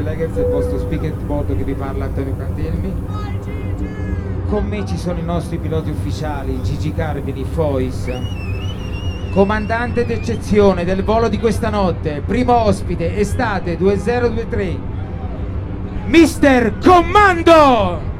Leggers, il vostro speaker board che vi parla Antonio Candelmi. Con me ci sono i nostri piloti ufficiali, Gigi Carvini, Fois, comandante d'eccezione del volo di questa notte, primo ospite, estate 2023, Mister Commando!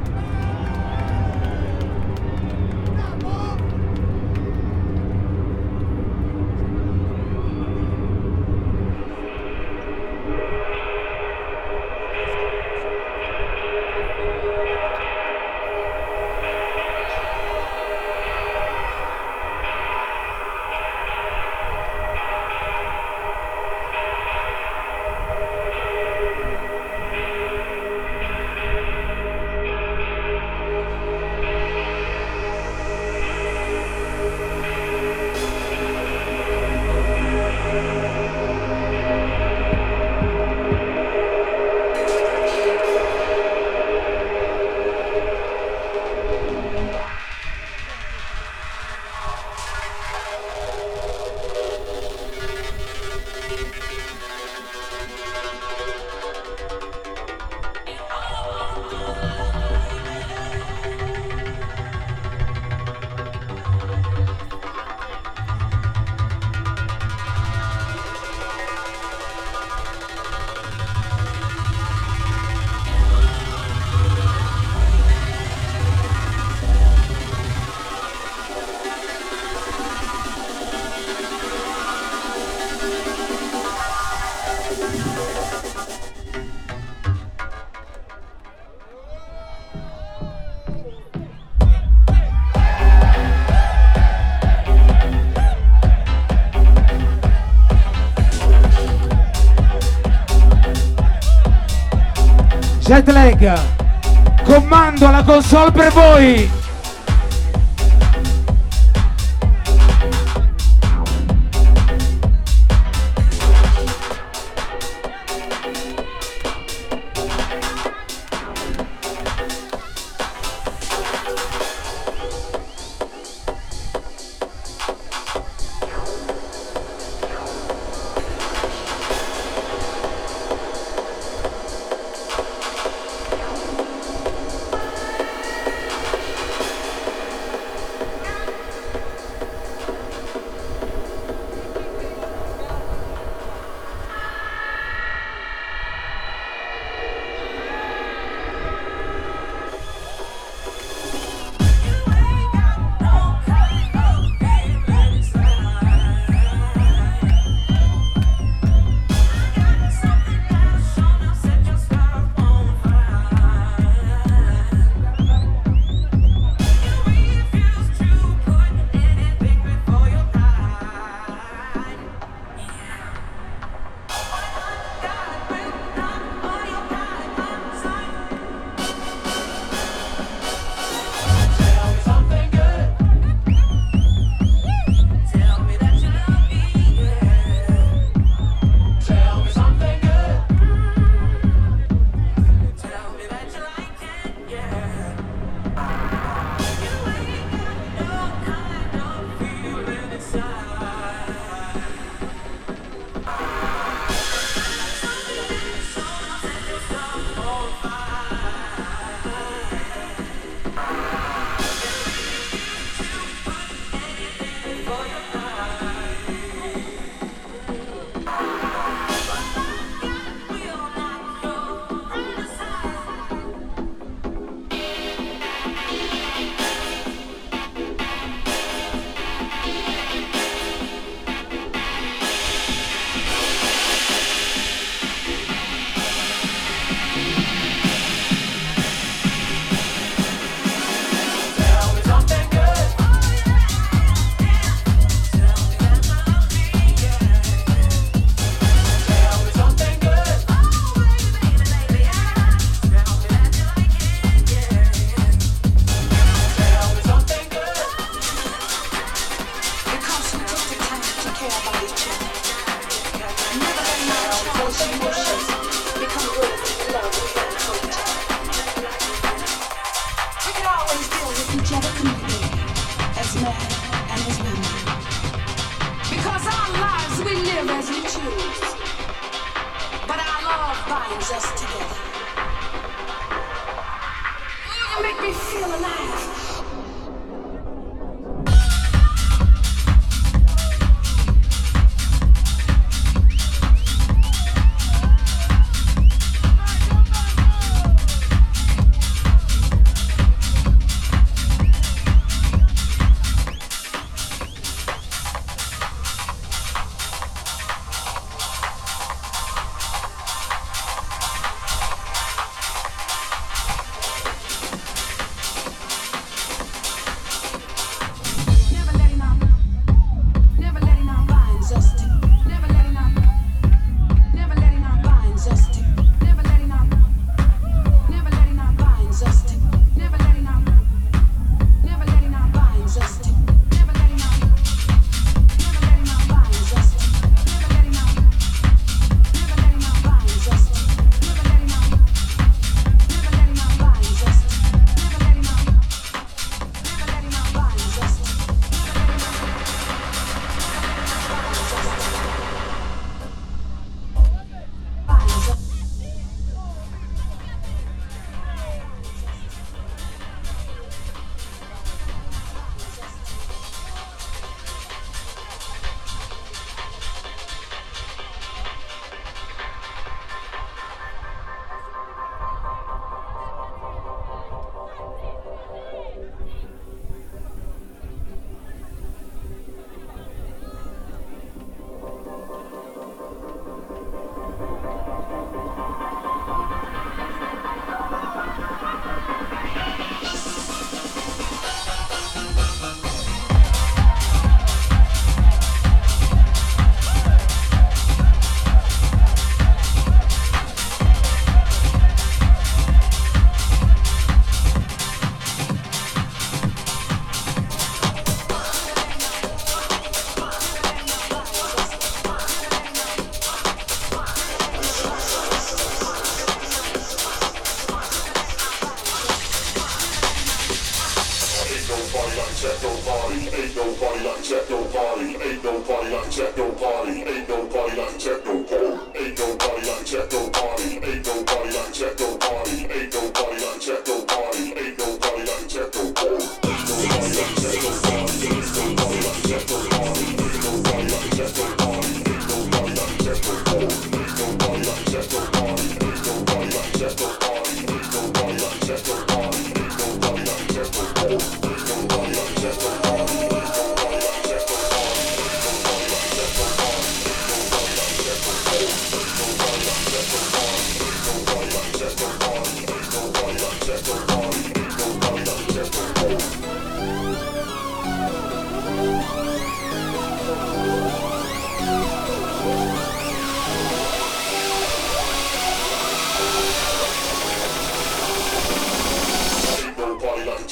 Jetlag, comando alla console per voi.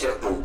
Set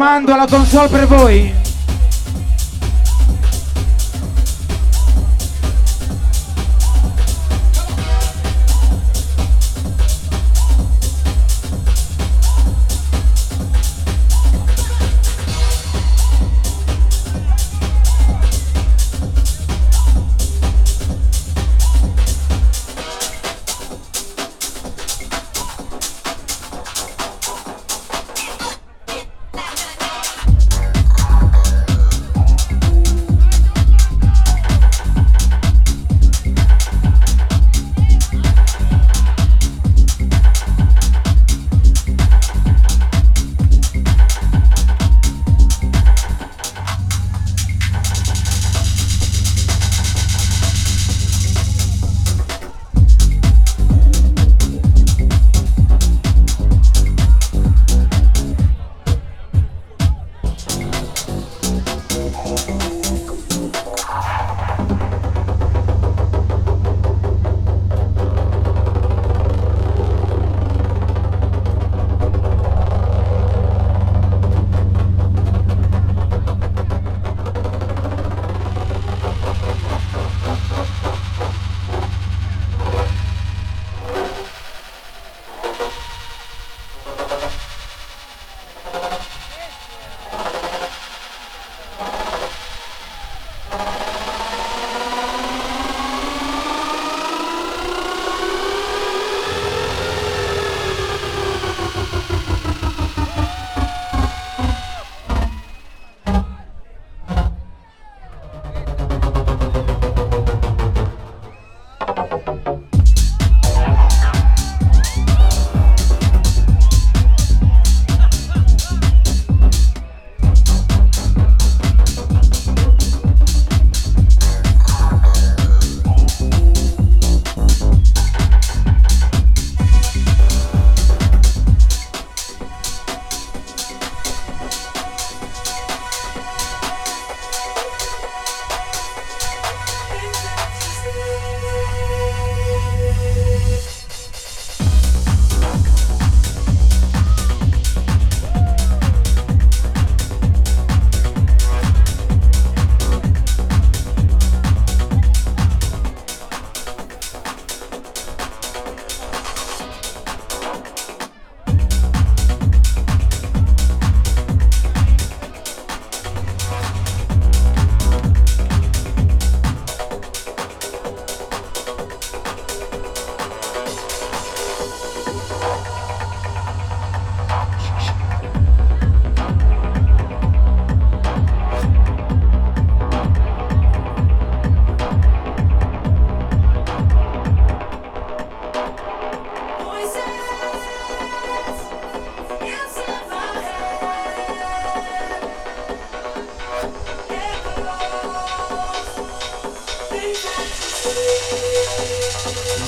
Comando alla console per voi.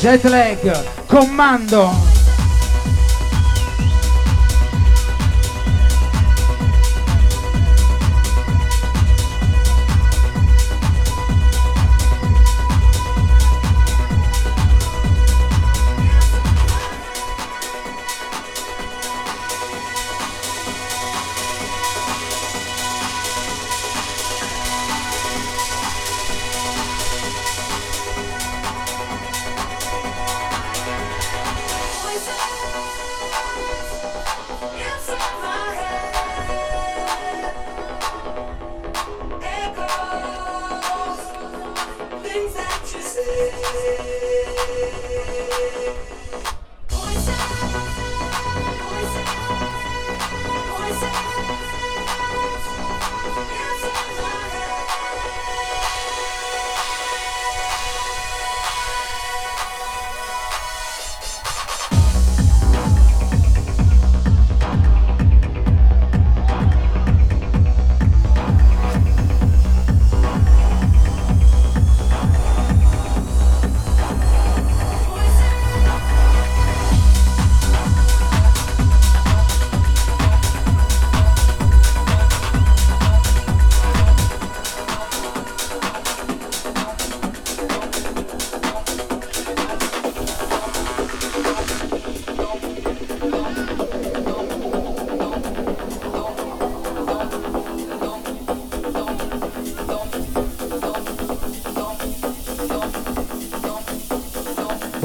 Jetlag, comando.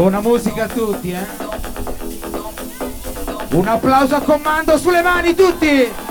Buona musica a tutti, eh? Un applauso a comando sulle mani tutti!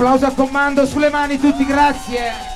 Applauso a comando sulle mani tutti, grazie.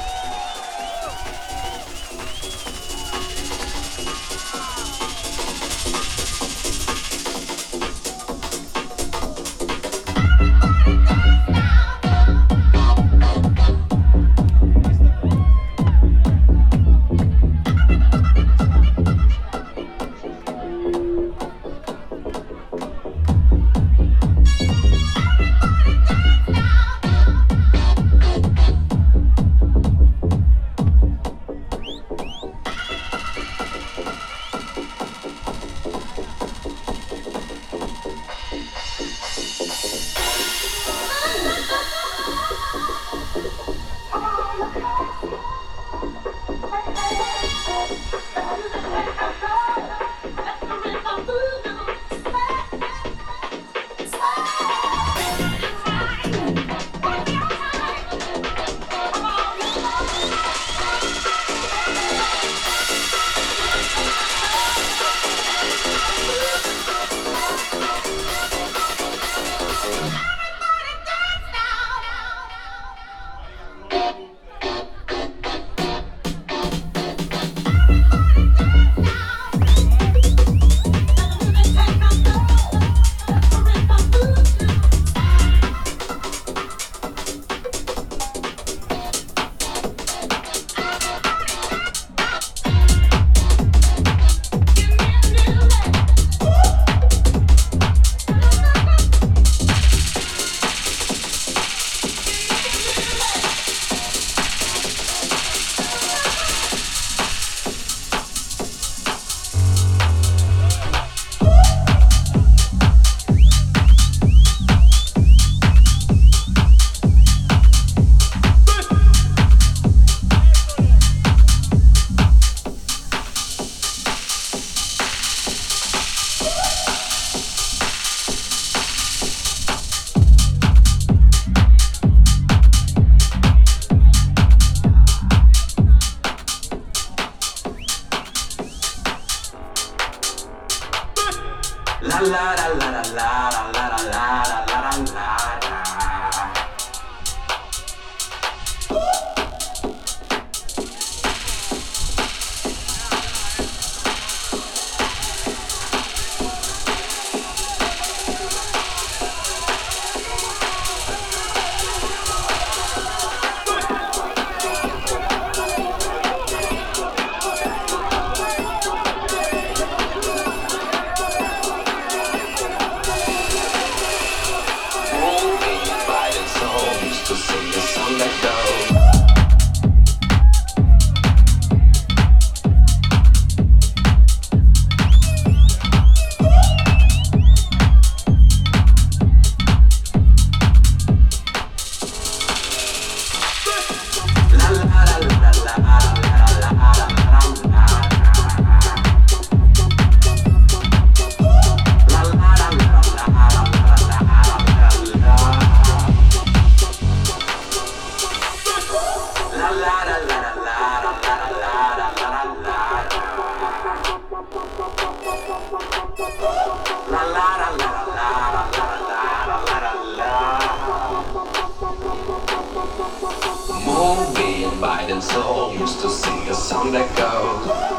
is the used to sing a song that goes.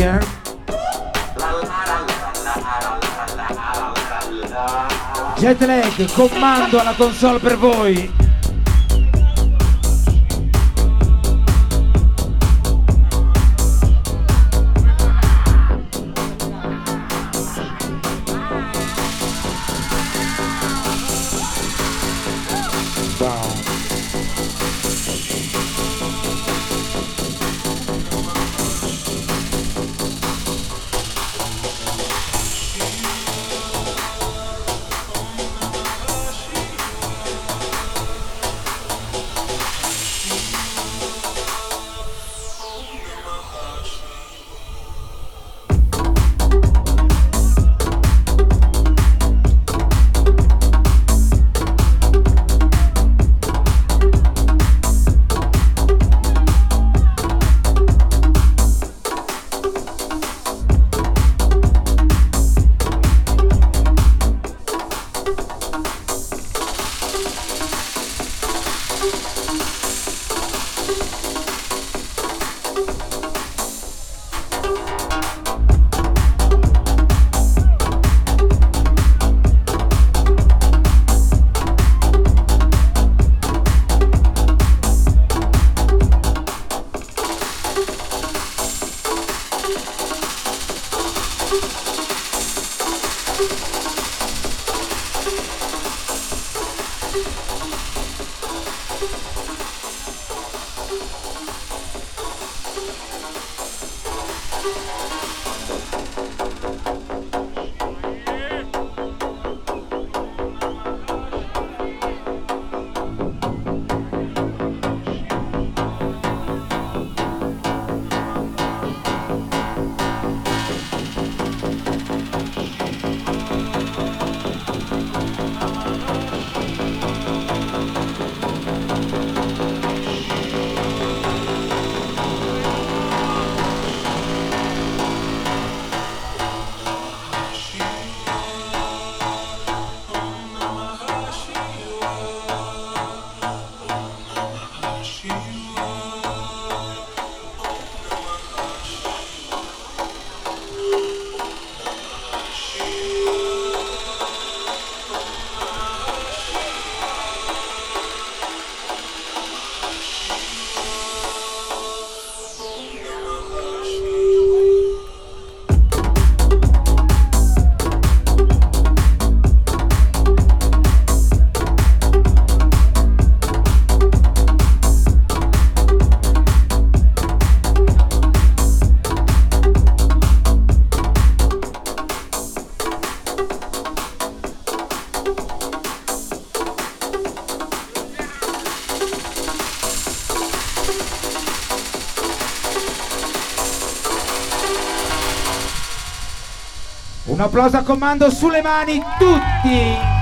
Eh? Jetlag, comando alla console per voi. Applauso a comando sulle mani tutti!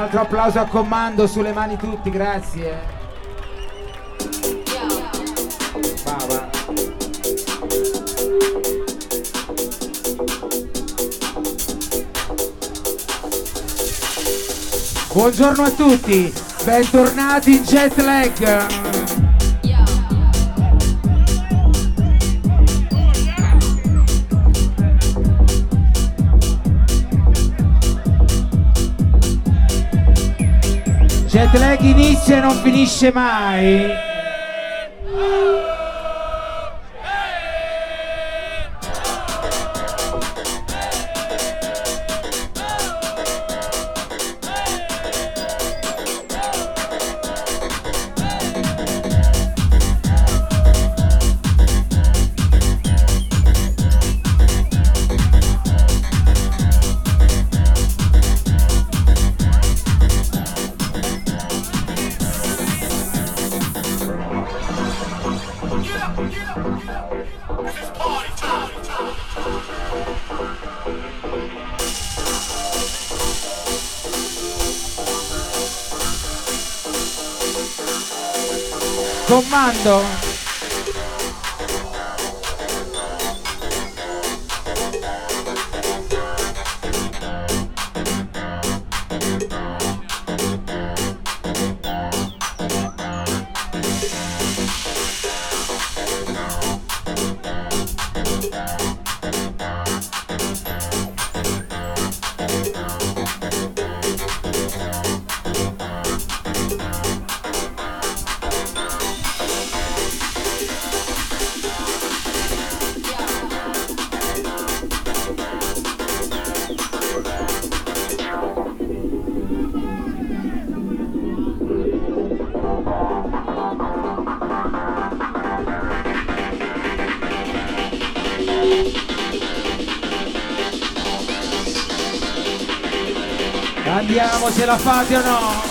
Altro applauso a comando sulle mani tutti, grazie. Buongiorno a tutti, bentornati in jet lag. Jet lag inizia e non finisce mai. Comando ce la fate o no?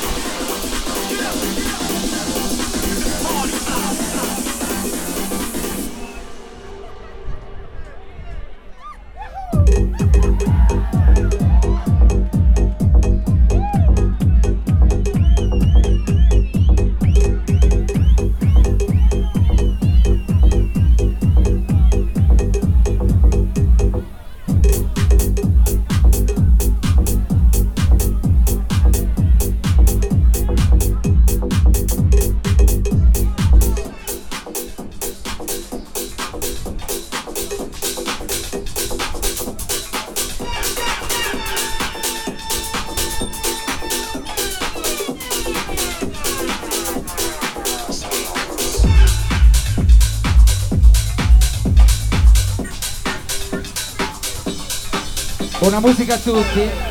Buona musica a tutti.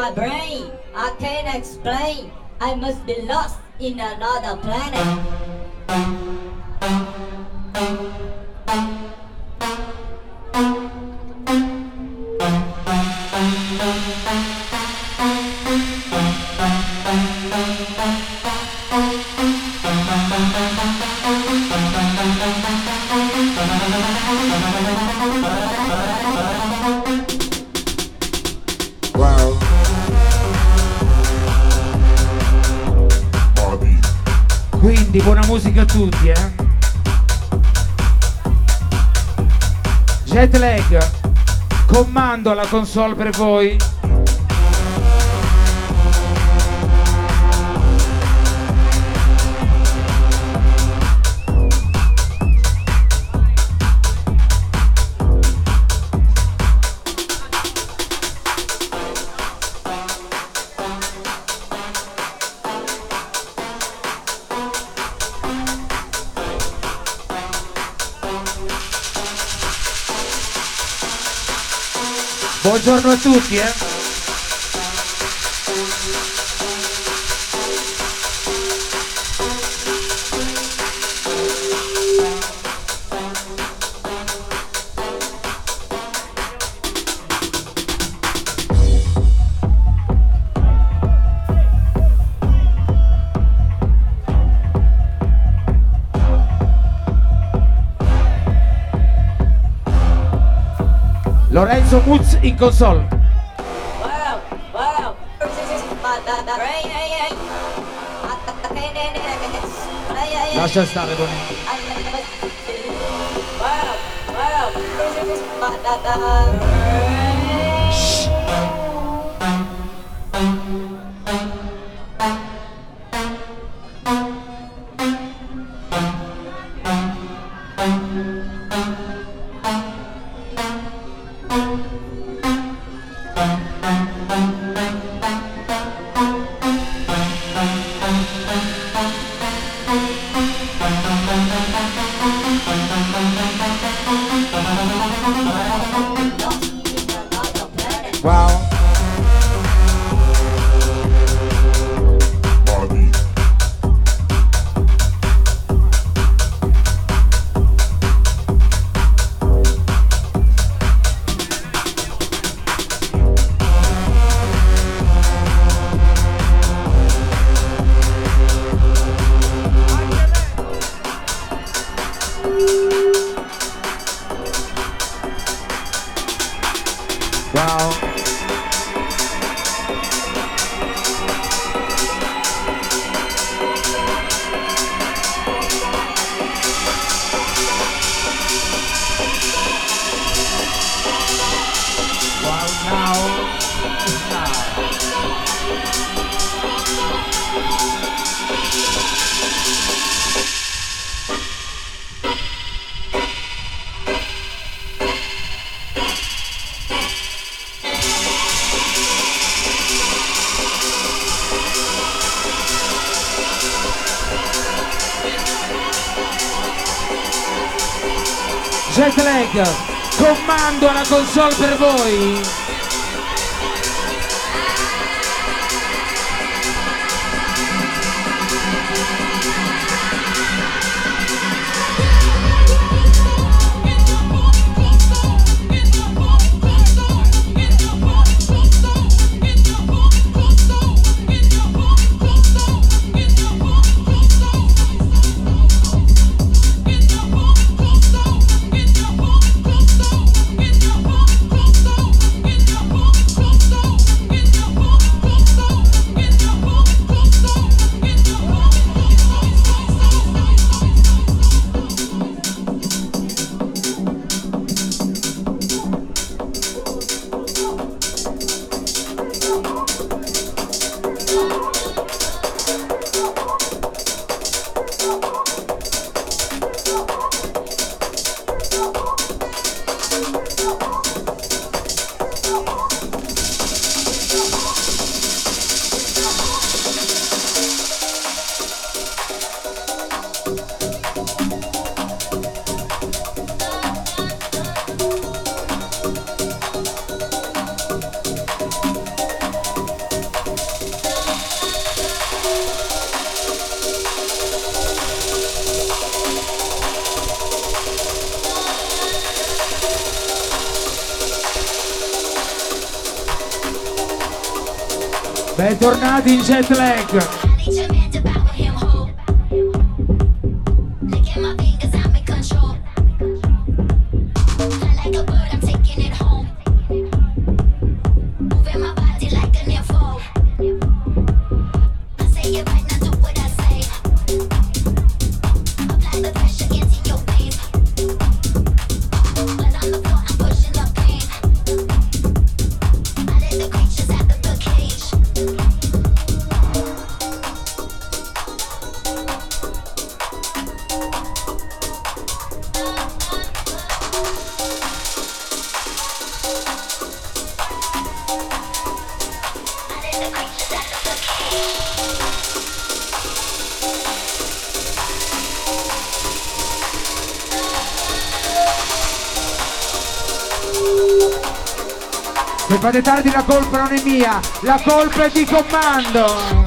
my brain. I can't explain. I must be lost in another planet. Console per voi. Buongiorno a tutti, eh? Lorenzo Muz y Consol. Lascia stare console per voi. fate tardi la colpa non è mia, la colpa è di comando!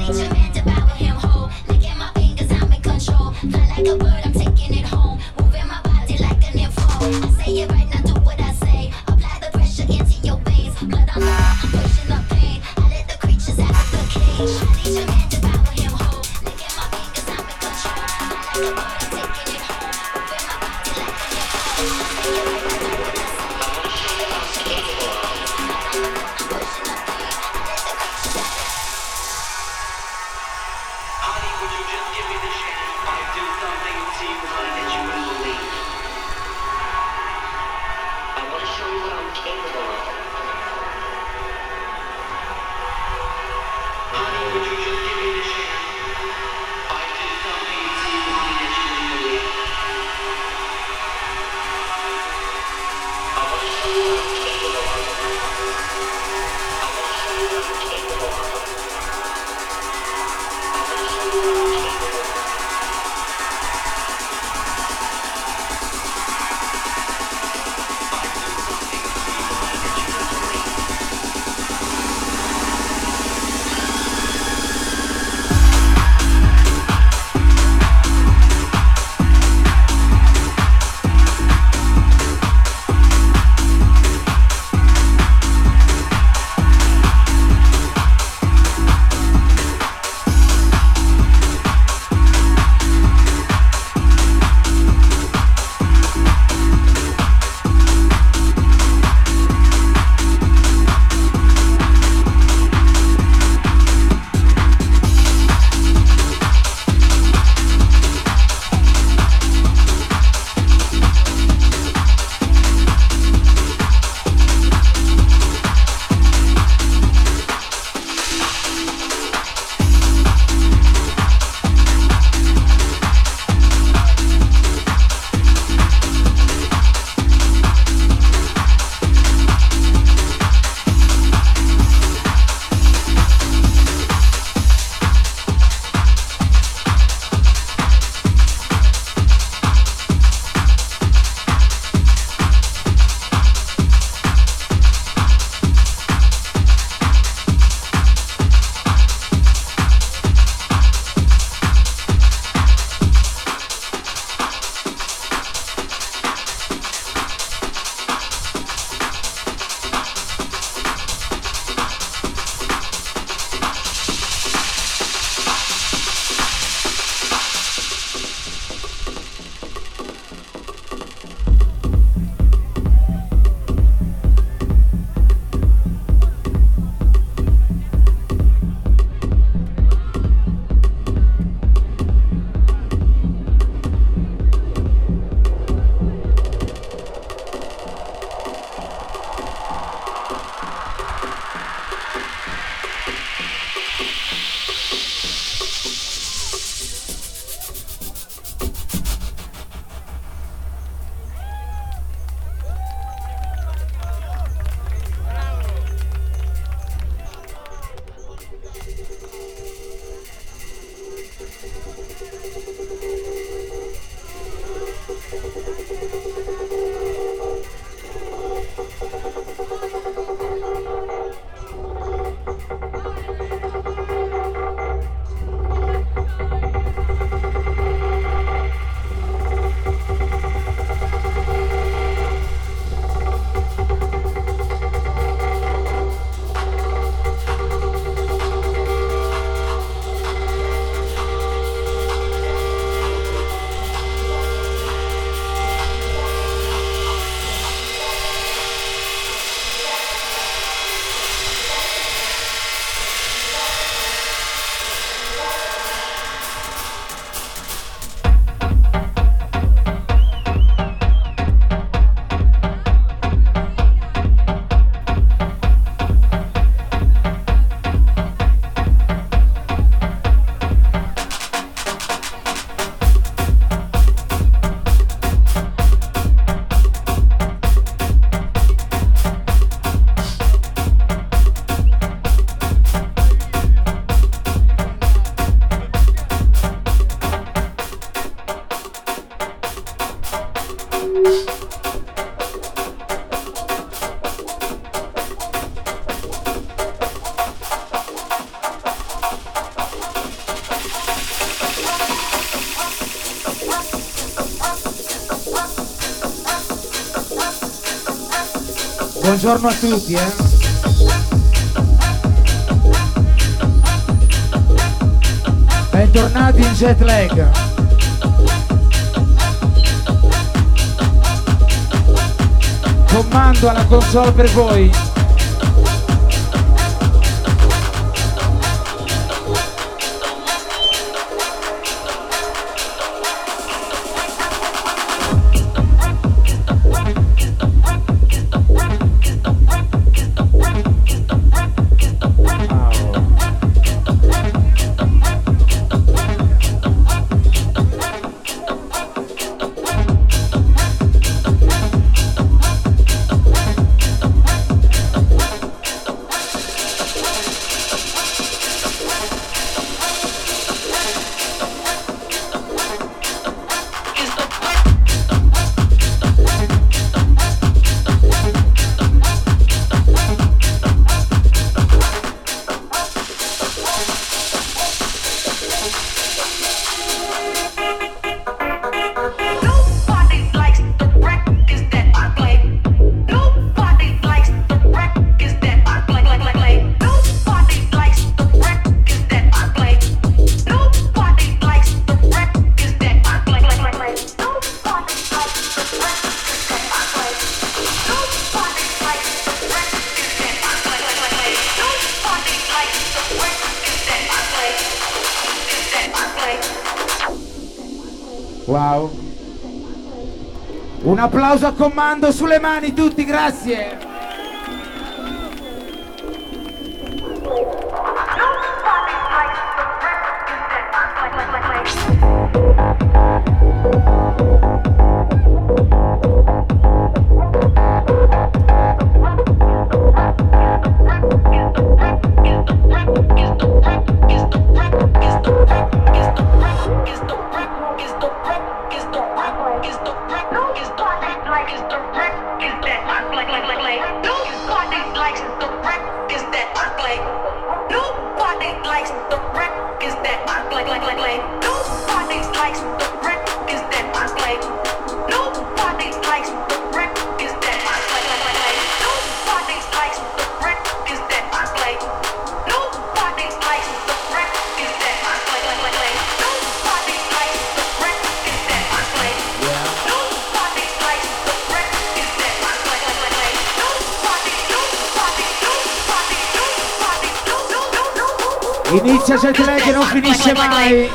Buongiorno a tutti, eh. Bentornati in jet lag. Comando alla console per voi. Un applauso a comando sulle mani tutti, grazie. Inizia jet lag che non finisce mai.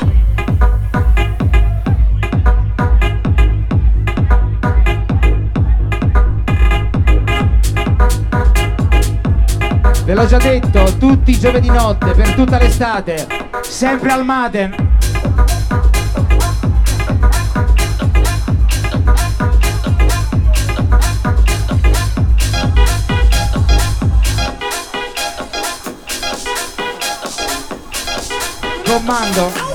Ve l'ho già detto, tutti i giovedì notte, per tutta l'estate, sempre al Maden. Comando.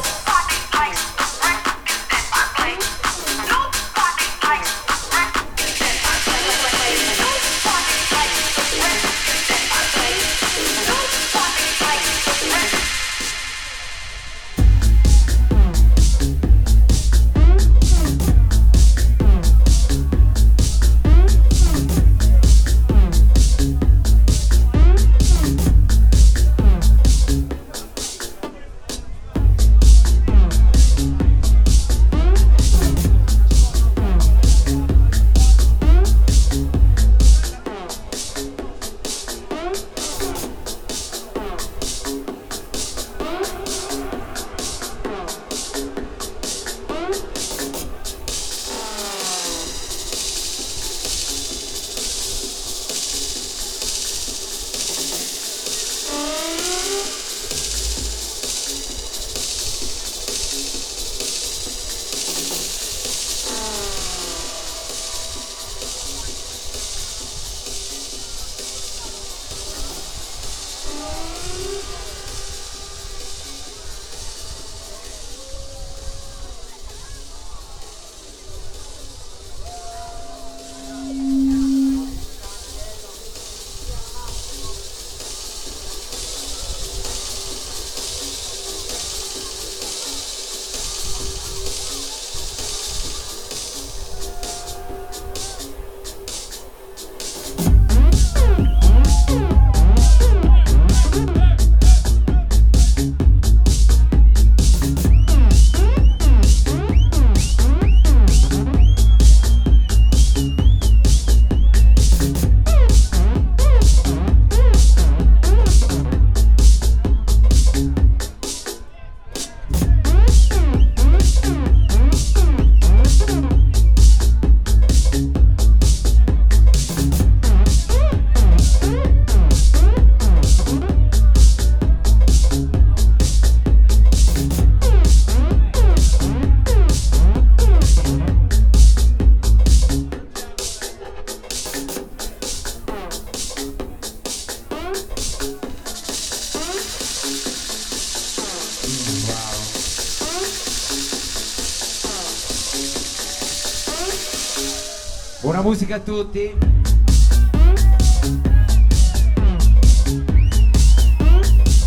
A tutti.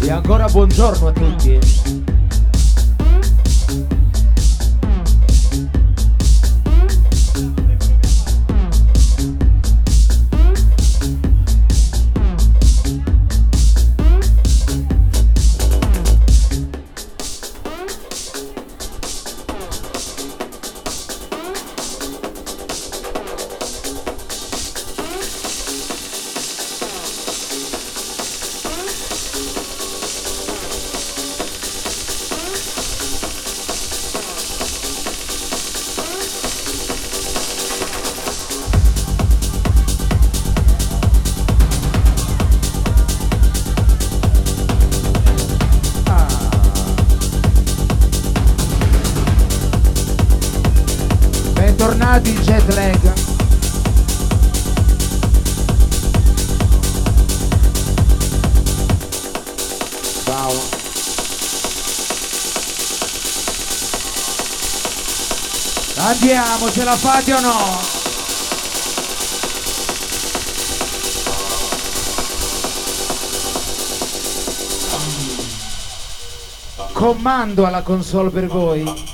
E ancora buongiorno a tutti. Andiamo, ce la fate o no? Comando alla console per voi.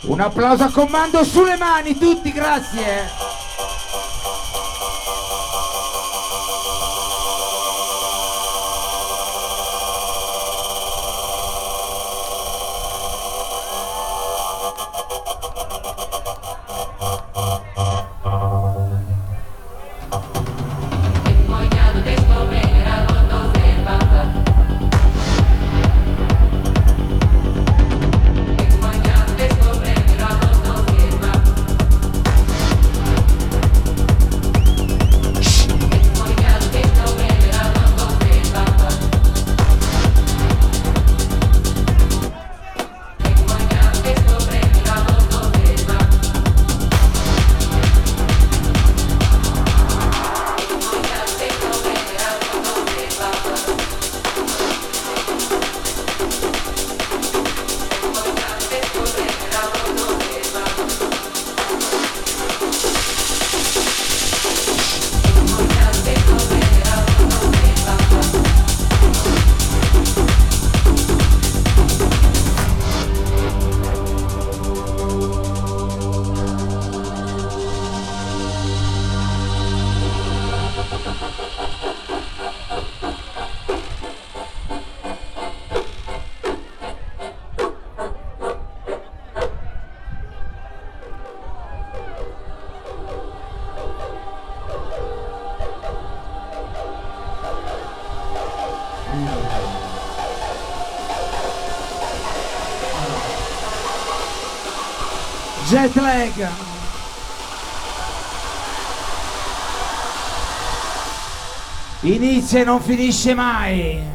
Un applauso a comando sulle mani tutti, grazie. Inizia e non finisce mai.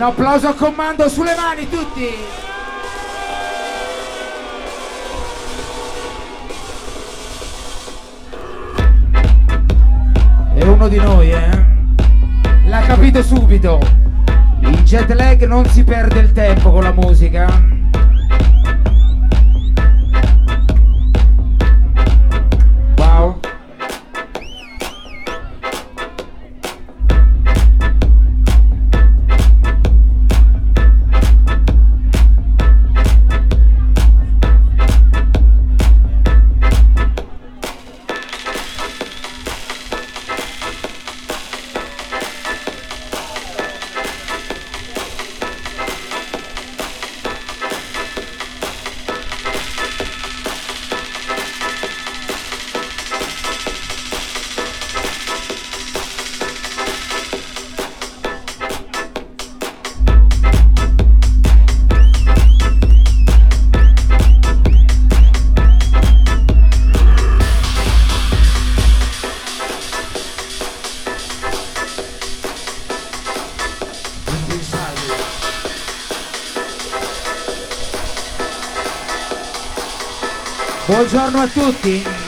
Un applauso a comando sulle mani tutti! È uno di noi, eh? L'ha capito subito. Il jet lag non si perde il tempo con la musica. Buongiorno a tutti.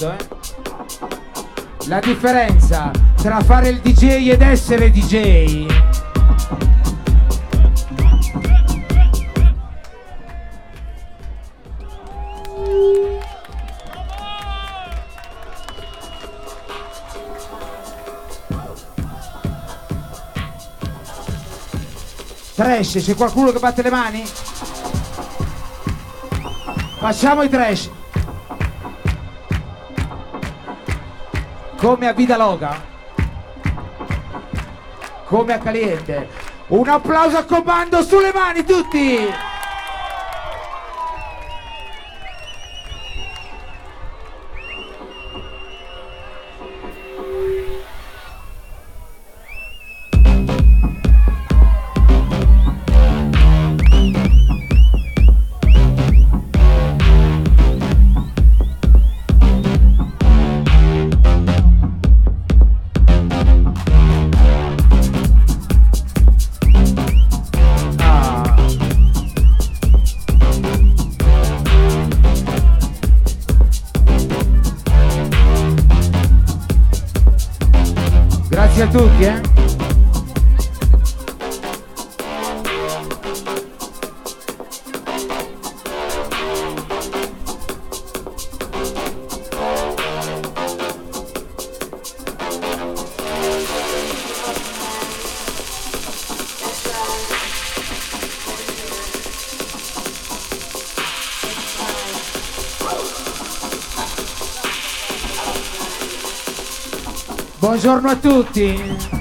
Comando, eh? La differenza tra fare il DJ ed essere DJ. Trash, c'è qualcuno che batte le mani? Facciamo i trash. Come a Vida Loga. Come a Caliente. Un applauso a comando sulle mani tutti. Buongiorno a tutti.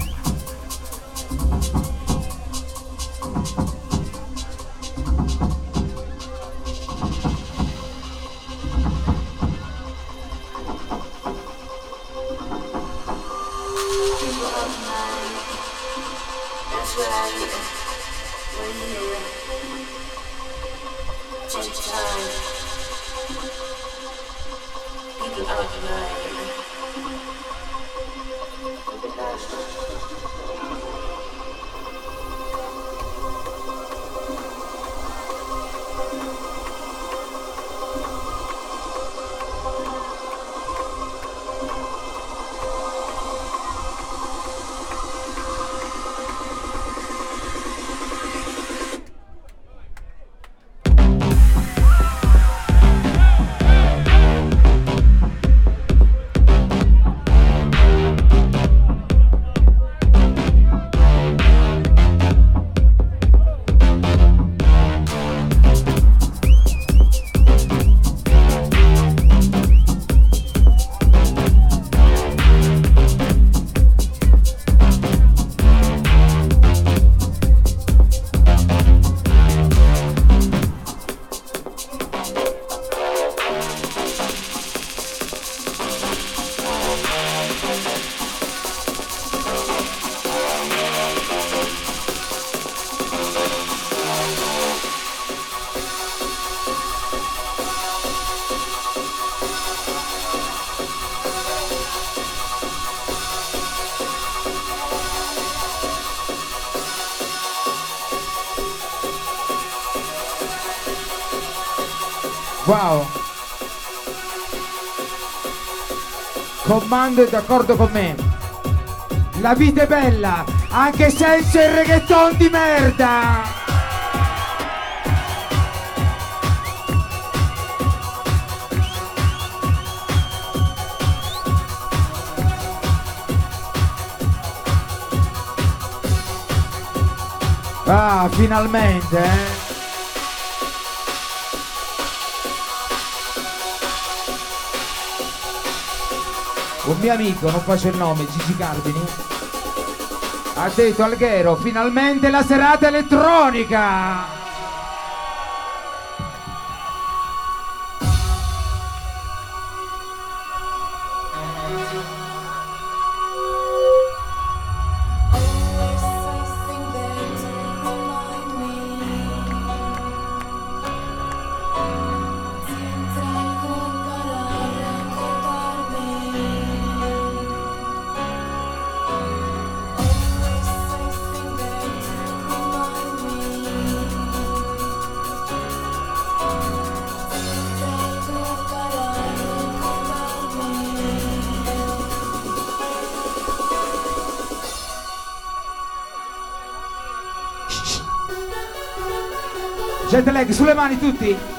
Comando è d'accordo con me. La vita è bella, anche senza il reggaeton di merda. Ah, finalmente, eh. Mio amico, non faccio il nome, Gigi Carbini, ha detto Alghero, finalmente la serata elettronica! Jet lag, sulle mani tutti!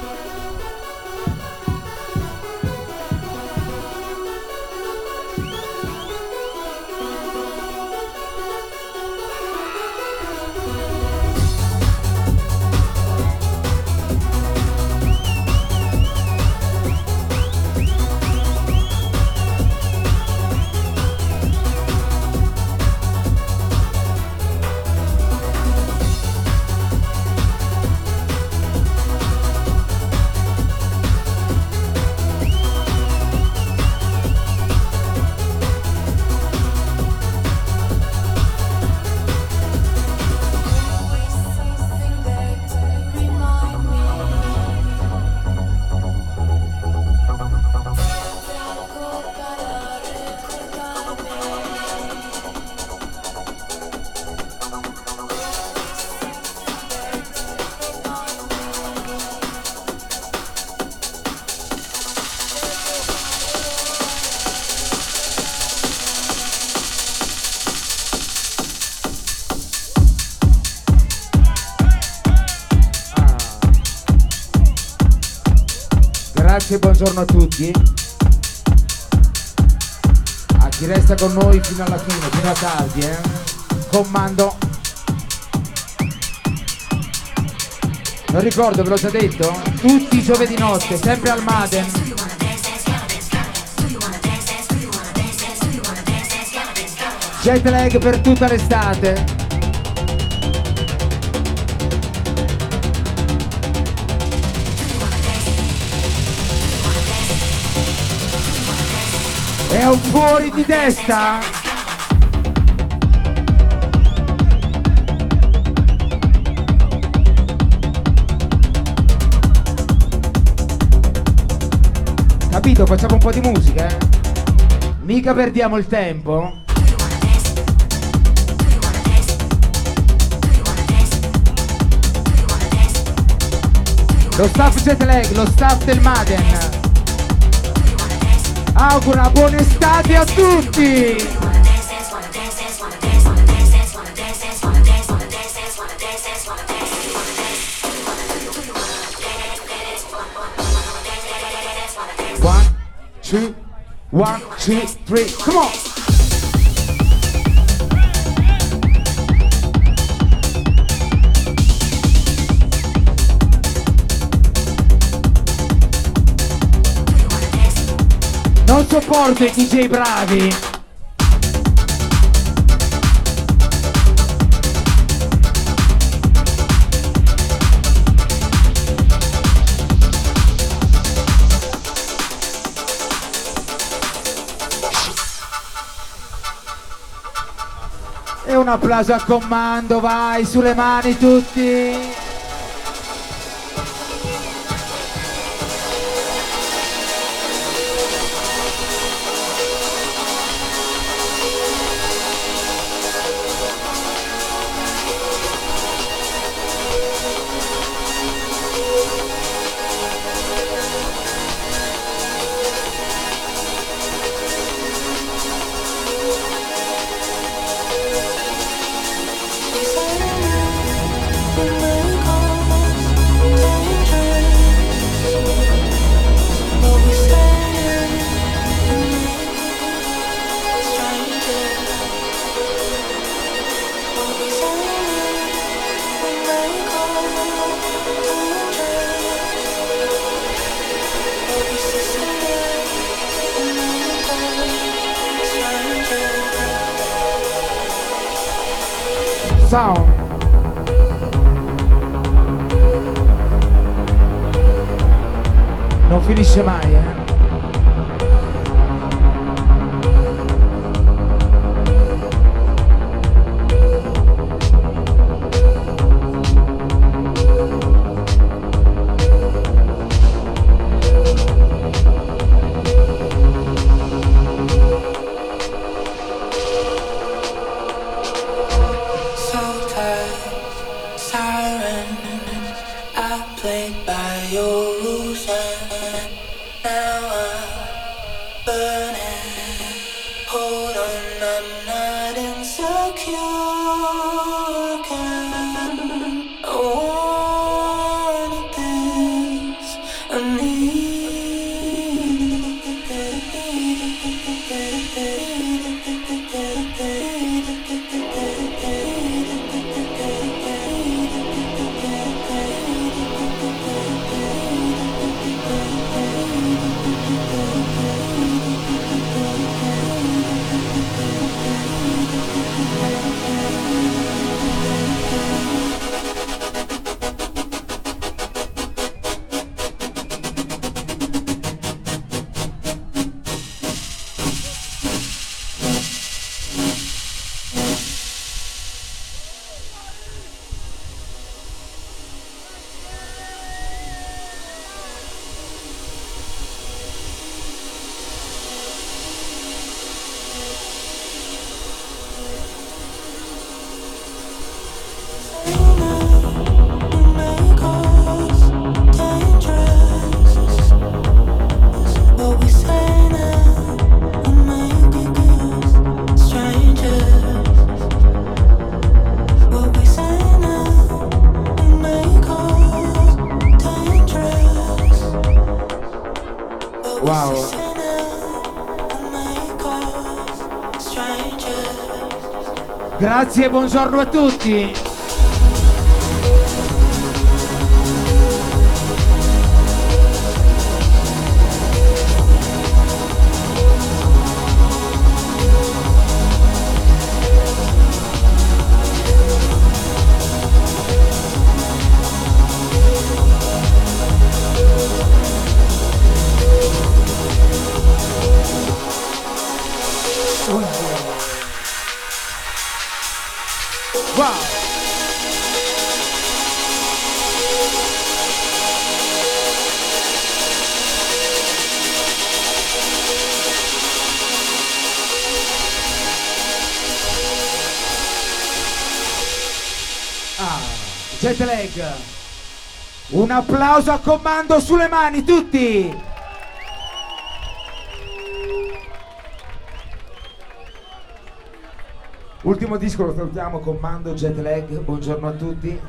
Buongiorno a tutti. A chi resta con noi fino alla fine, fino a tardi, eh. Comando. Non ricordo, ve l'ho già detto? Tutti i giovedì notte, sempre al Madem. Jet lag per tutta l'estate. È un fuori di testa? Capito? Facciamo un po' di musica, eh? Mica perdiamo il tempo. Lo staff jet lag, lo staff del Maden. Augura buona estate a tutti! One, two, one, two, three, come on! Non sopporto DJ bravi! E un applauso a comando, vai, sulle mani tutti! Grazie buongiorno a tutti. Applauso a comando sulle mani tutti. Ultimo disco lo salutiamo, comando jet lag. Buongiorno a tutti.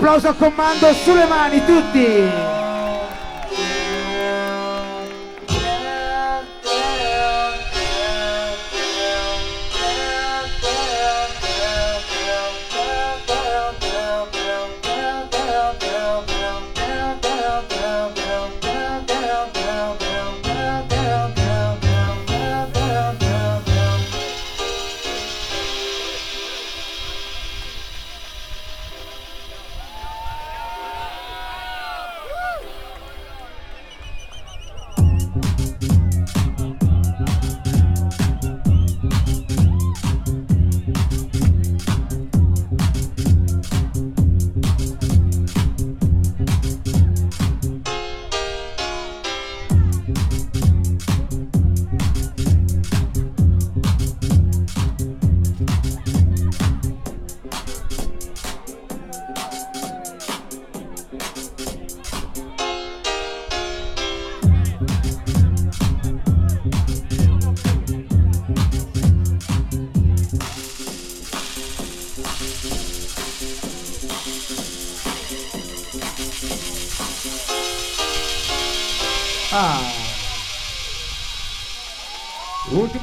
Applauso a comando sulle mani tutti.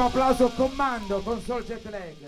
Applauso comando con Sol Jet Lag.